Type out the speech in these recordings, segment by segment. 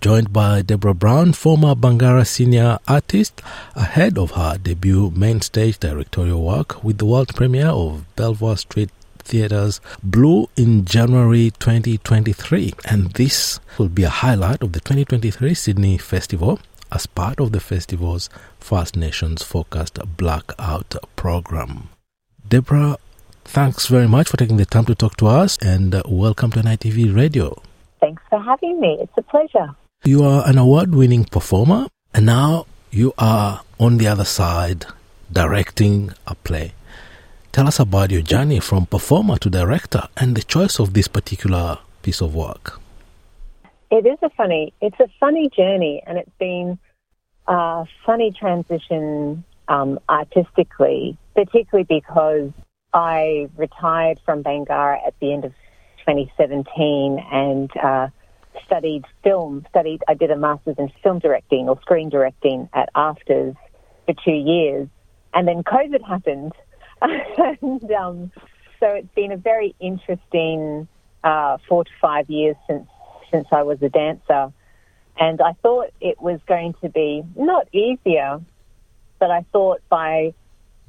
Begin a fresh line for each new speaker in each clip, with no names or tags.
Joined by Deborah Brown, former Bangarra senior artist, ahead of her debut main stage directorial work with the world premiere of Belvoir Street Theatre's Blue in January 2023. And this will be a highlight of the 2023 Sydney Festival as part of the festival's First Nations focused Blackout program. Deborah, thanks very much for taking the time to talk to us and uh, welcome to NITV Radio.
Thanks for having me. It's a pleasure.
You are an award winning performer and now you are on the other side directing a play. Tell us about your journey from performer to director and the choice of this particular piece of work.
It is a funny, it's a funny journey, and it's been a funny transition um, artistically, particularly because I retired from Bangarra at the end of 2017 and uh, studied film. Studied, I did a master's in film directing or screen directing at AFTRS for two years, and then COVID happened, and um, so it's been a very interesting uh, four to five years since since I was a dancer. And I thought it was going to be not easier, but I thought by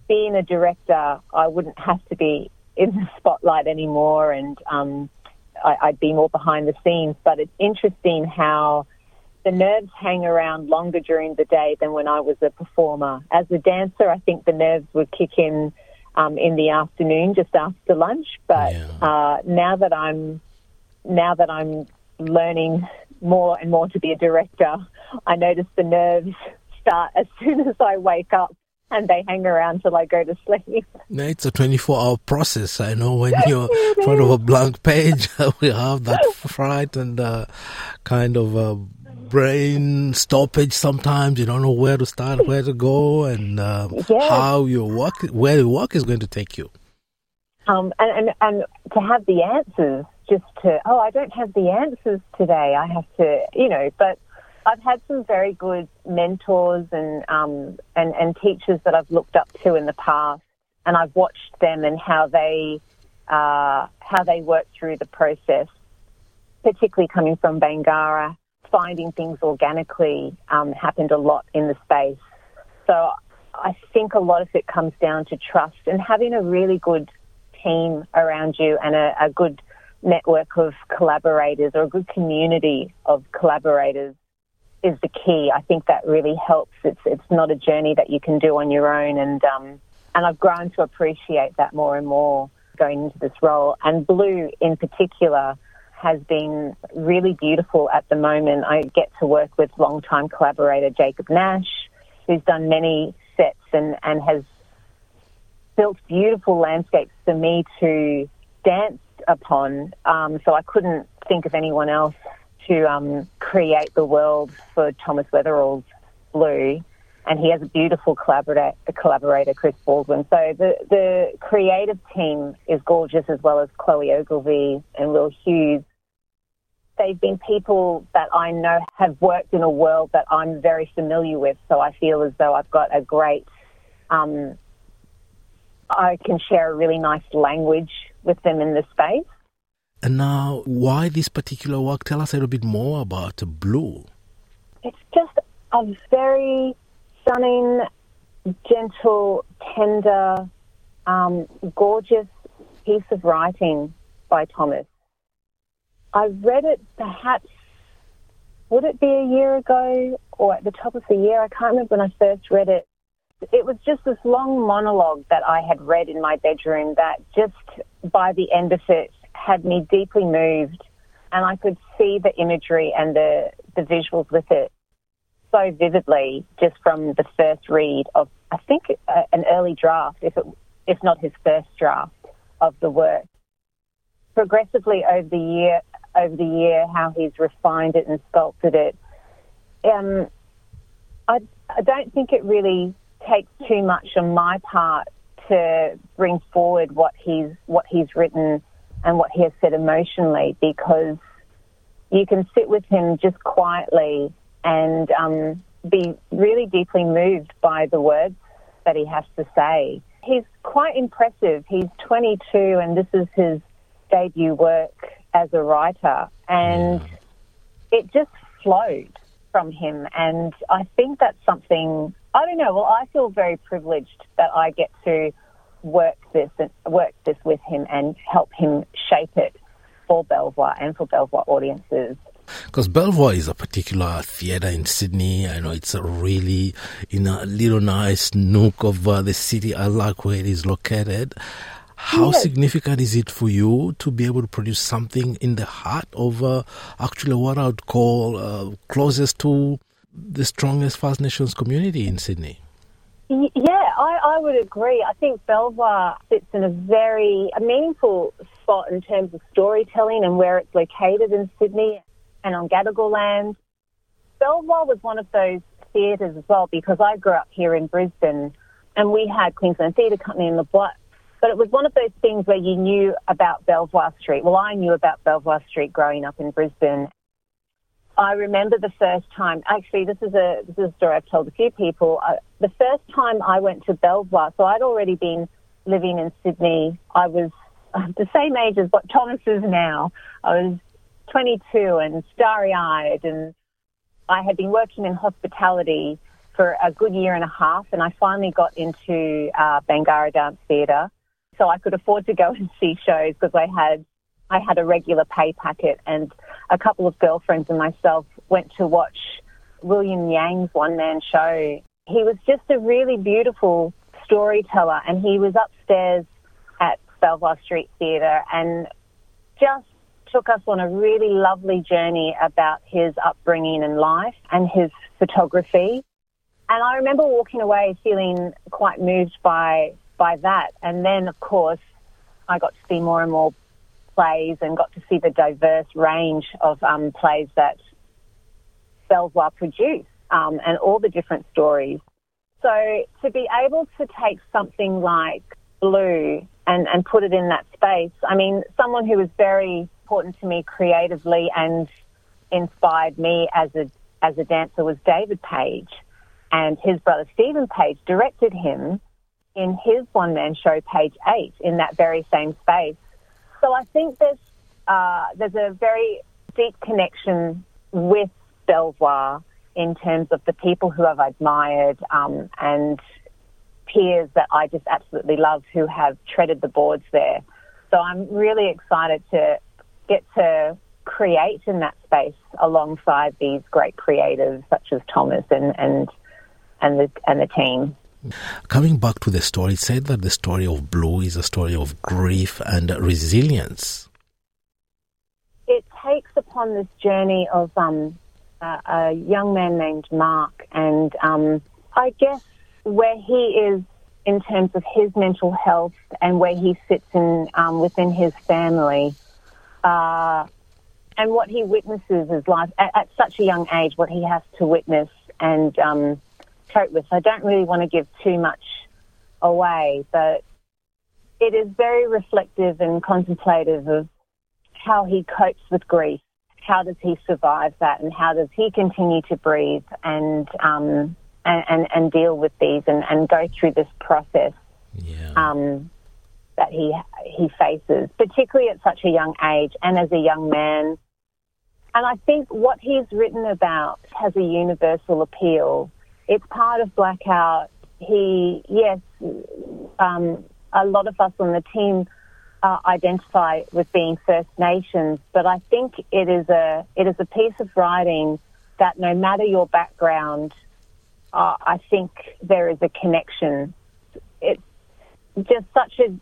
being a director, I wouldn't have to be in the spotlight anymore and um, I, would be more behind the scenes. But it's interesting how the nerves hang around longer during the day than when I was a performer. As a dancer, I think the nerves would kick in um, in the afternoon, just after lunch. But yeah. uh, now that I'm now that I'm learning more and more to be a director, I notice the nerves start as soon as I wake up and they hang around till I go to sleep.
No, it's a 24 hour process. I know when you're in front of a blank page, we have that fright and uh, kind of uh, brain stoppage sometimes. You don't know where to start, where to go, and uh, yes. how your work, where the work is going to take you.
Um, and, and, and to have the answers just to, oh, I don't have the answers today. I have to, you know, but I've had some very good mentors and, um, and, and teachers that I've looked up to in the past, and I've watched them and how they, uh, how they work through the process, particularly coming from Bangarra. Finding things organically um, happened a lot in the space. So I think a lot of it comes down to trust and having a really good team around you and a, a good network of collaborators or a good community of collaborators is the key. I think that really helps. It's it's not a journey that you can do on your own, and um, and I've grown to appreciate that more and more going into this role. And Blue, in particular, has been really beautiful at the moment. I get to work with long-time collaborator Jacob Nash, who's done many sets and and has built beautiful landscapes for me to dance upon. Um, so I couldn't think of anyone else to um, create the world for Thomas Weatherall's Blue. And he has a beautiful collaborator, collaborator, Chris Baldwin. So the, the creative team is gorgeous, as well as Chloe Ogilvie and Will Hughes. They've been people that I know have worked in a world that I'm very familiar with. So I feel as though I've got a great, um, I can share a really nice language with them in the space.
And now, why this particular work? Tell us a little bit more about Blue.
It's just a very stunning, gentle, tender, um, gorgeous piece of writing by Thomas. I read it perhaps, would it be a year ago or at the top of the year? I can't remember when I first read it. It was just this long monologue that I had read in my bedroom that just by the end of it had me deeply moved and I could see the imagery and the, the visuals with it so vividly just from the first read of, I think, uh, an early draft, if, it, if not his first draft of the work. Progressively over the year, over the year, how he's refined it and sculpted it. Um, I, I don't think it really takes too much on my part to bring forward what he's what he's written and what he has said emotionally because you can sit with him just quietly and um, be really deeply moved by the words that he has to say. He's quite impressive. He's 22 and this is his debut work as a writer and it just flowed from him. And I think that's something, I don't know, well, I feel very privileged that I get to work this and work this with him and help him shape it for Belvoir and for Belvoir audiences.
Because Belvoir is a particular theatre in Sydney. I know it's a really in a little nice nook of uh, the city. I like where it is located. How yes. significant is it for you to be able to produce something in the heart of uh, actually what I would call uh, closest to the strongest First Nations community in Sydney?
Yeah, I, I would agree. I think Belvoir sits in a very a meaningful spot in terms of storytelling and where it's located in Sydney and on Gadigal land. Belvoir was one of those theatres as well because I grew up here in Brisbane and we had Queensland Theatre Company in the block. But it was one of those things where you knew about Belvoir Street. Well, I knew about Belvoir Street growing up in Brisbane. I remember the first time. Actually, this is a this is a story I've told a few people. Uh, the first time I went to Belvoir, so I'd already been living in Sydney. I was uh, the same age as what Thomas is now. I was 22 and starry-eyed, and I had been working in hospitality for a good year and a half, and I finally got into uh, Bangarra Dance Theatre so I could afford to go and see shows because I had I had a regular pay packet, and a couple of girlfriends and myself went to watch William Yang's one man show. He was just a really beautiful storyteller, and he was upstairs at Belvoir Street Theatre and just took us on a really lovely journey about his upbringing and life and his photography. And I remember walking away feeling quite moved by by that. And then, of course, I got to see more and more plays and got to see the diverse range of um, plays that Belvoir produced um, and all the different stories. So to be able to take something like Blue and, and put it in that space, I mean, someone who was very important to me creatively and inspired me as a as a dancer was David Page, and his brother Stephen Page directed him in his one man show, page eight, in that very same space. So I think there's uh, there's a very deep connection with Belvoir in terms of the people who I've admired um, and peers that I just absolutely love who have treaded the boards there. So I'm really excited to get to create in that space alongside these great creators such as Thomas and and and the and the team.
Coming back to the story, it said that the story of Blue is a story of grief and resilience.
It takes upon this journey of um, a, young man named Mark, and um, I guess where he is in terms of his mental health and where he sits in um, within his family, uh, and what he witnesses is life at, at, such a young age, what he has to witness and um, cope with. I don't really want to give too much away, but it is very reflective and contemplative of how he copes with grief. How does he survive that, and how does he continue to breathe and um, and, and, and deal with these and, and go through this process
yeah.
um, that he he faces, particularly at such a young age and as a young man. And I think what he's written about has a universal appeal it's part of Blackout. He, yes, um, a lot of us on the team uh, identify with being First Nations, but I think it is a it is a piece of writing that no matter your background, uh, I think there is a connection. It's just such a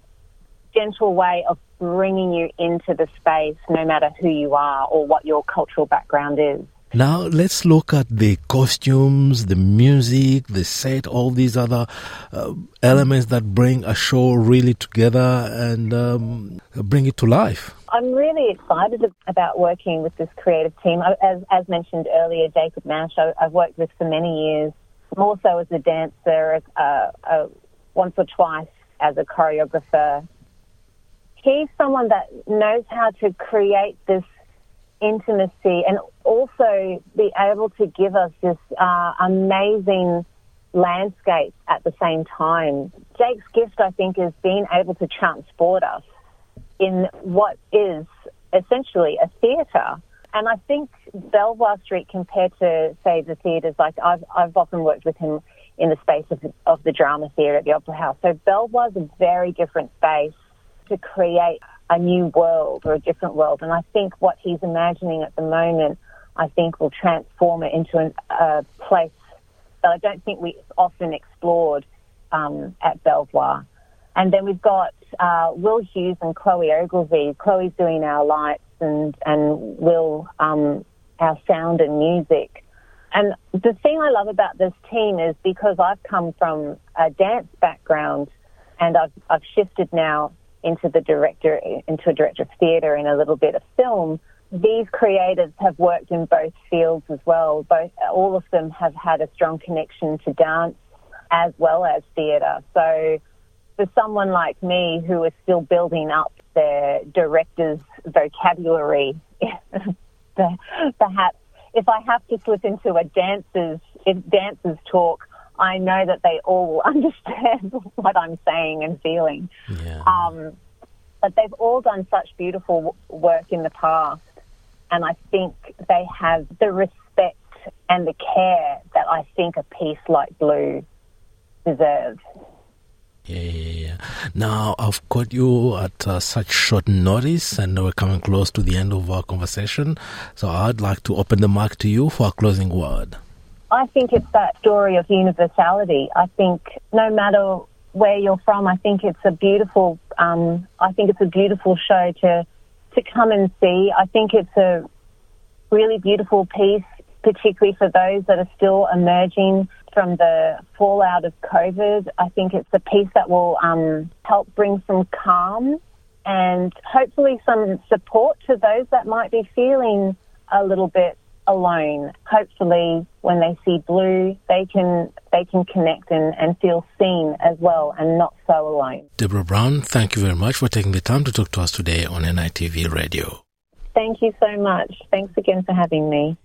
gentle way of bringing you into the space, no matter who you are or what your cultural background is.
Now let's look at the costumes, the music, the set, all these other uh, elements that bring a show really together and um, bring it to life.
I'm really excited about working with this creative team. As, as mentioned earlier, Jacob Nash, I, have worked with for many years, more so as a dancer, uh, uh, once or twice as a choreographer. He's someone that knows how to create this intimacy and also be able to give us this uh, amazing landscape at the same time. Jake's gift, I think, is being able to transport us in what is essentially a theatre. and I think Belvoir Street, compared to say the theatres, like I've I've often worked with him in the space of, of the drama theatre at the Opera House. So Belvoir's a very different space to create a new world or a different world. And I think what he's imagining at the moment, I think will transform it into an, a place that I don't think we often explored um, at Belvoir. And then we've got uh, Will Hughes and Chloe Ogilvie. Chloe's doing our lights and, and Will um, our sound and music. And the thing I love about this team is because I've come from a dance background and I've, I've shifted now into the director, into a director of theatre and a little bit of film. These creators have worked in both fields as well. Both, all of them have had a strong connection to dance as well as theatre. So for someone like me who is still building up their director's vocabulary, perhaps if I have to slip into a dancer's, if dancers talk, I know that they all understand what I'm saying and feeling.
Yeah.
Um, but they've all done such beautiful work in the past, and I think they have the respect and the care that I think a piece like Blue deserves.
Yeah, yeah, yeah. Now, I've caught you at uh, such short notice, and we're coming close to the end of our conversation. So, I'd like to open the mic to you for a closing word.
I think it's that story of universality. I think no matter where you're from, I think it's a beautiful. Um, I think it's a beautiful show to to come and see. I think it's a really beautiful piece, particularly for those that are still emerging from the fallout of COVID. I think it's a piece that will um, help bring some calm and hopefully some support to those that might be feeling a little bit alone. Hopefully, when they see blue, they can they can connect and, and feel seen as well, and not so alone.
Deborah Brown, thank you very much for taking the time to talk to us today on NITV Radio.
Thank you so much. Thanks again for having me.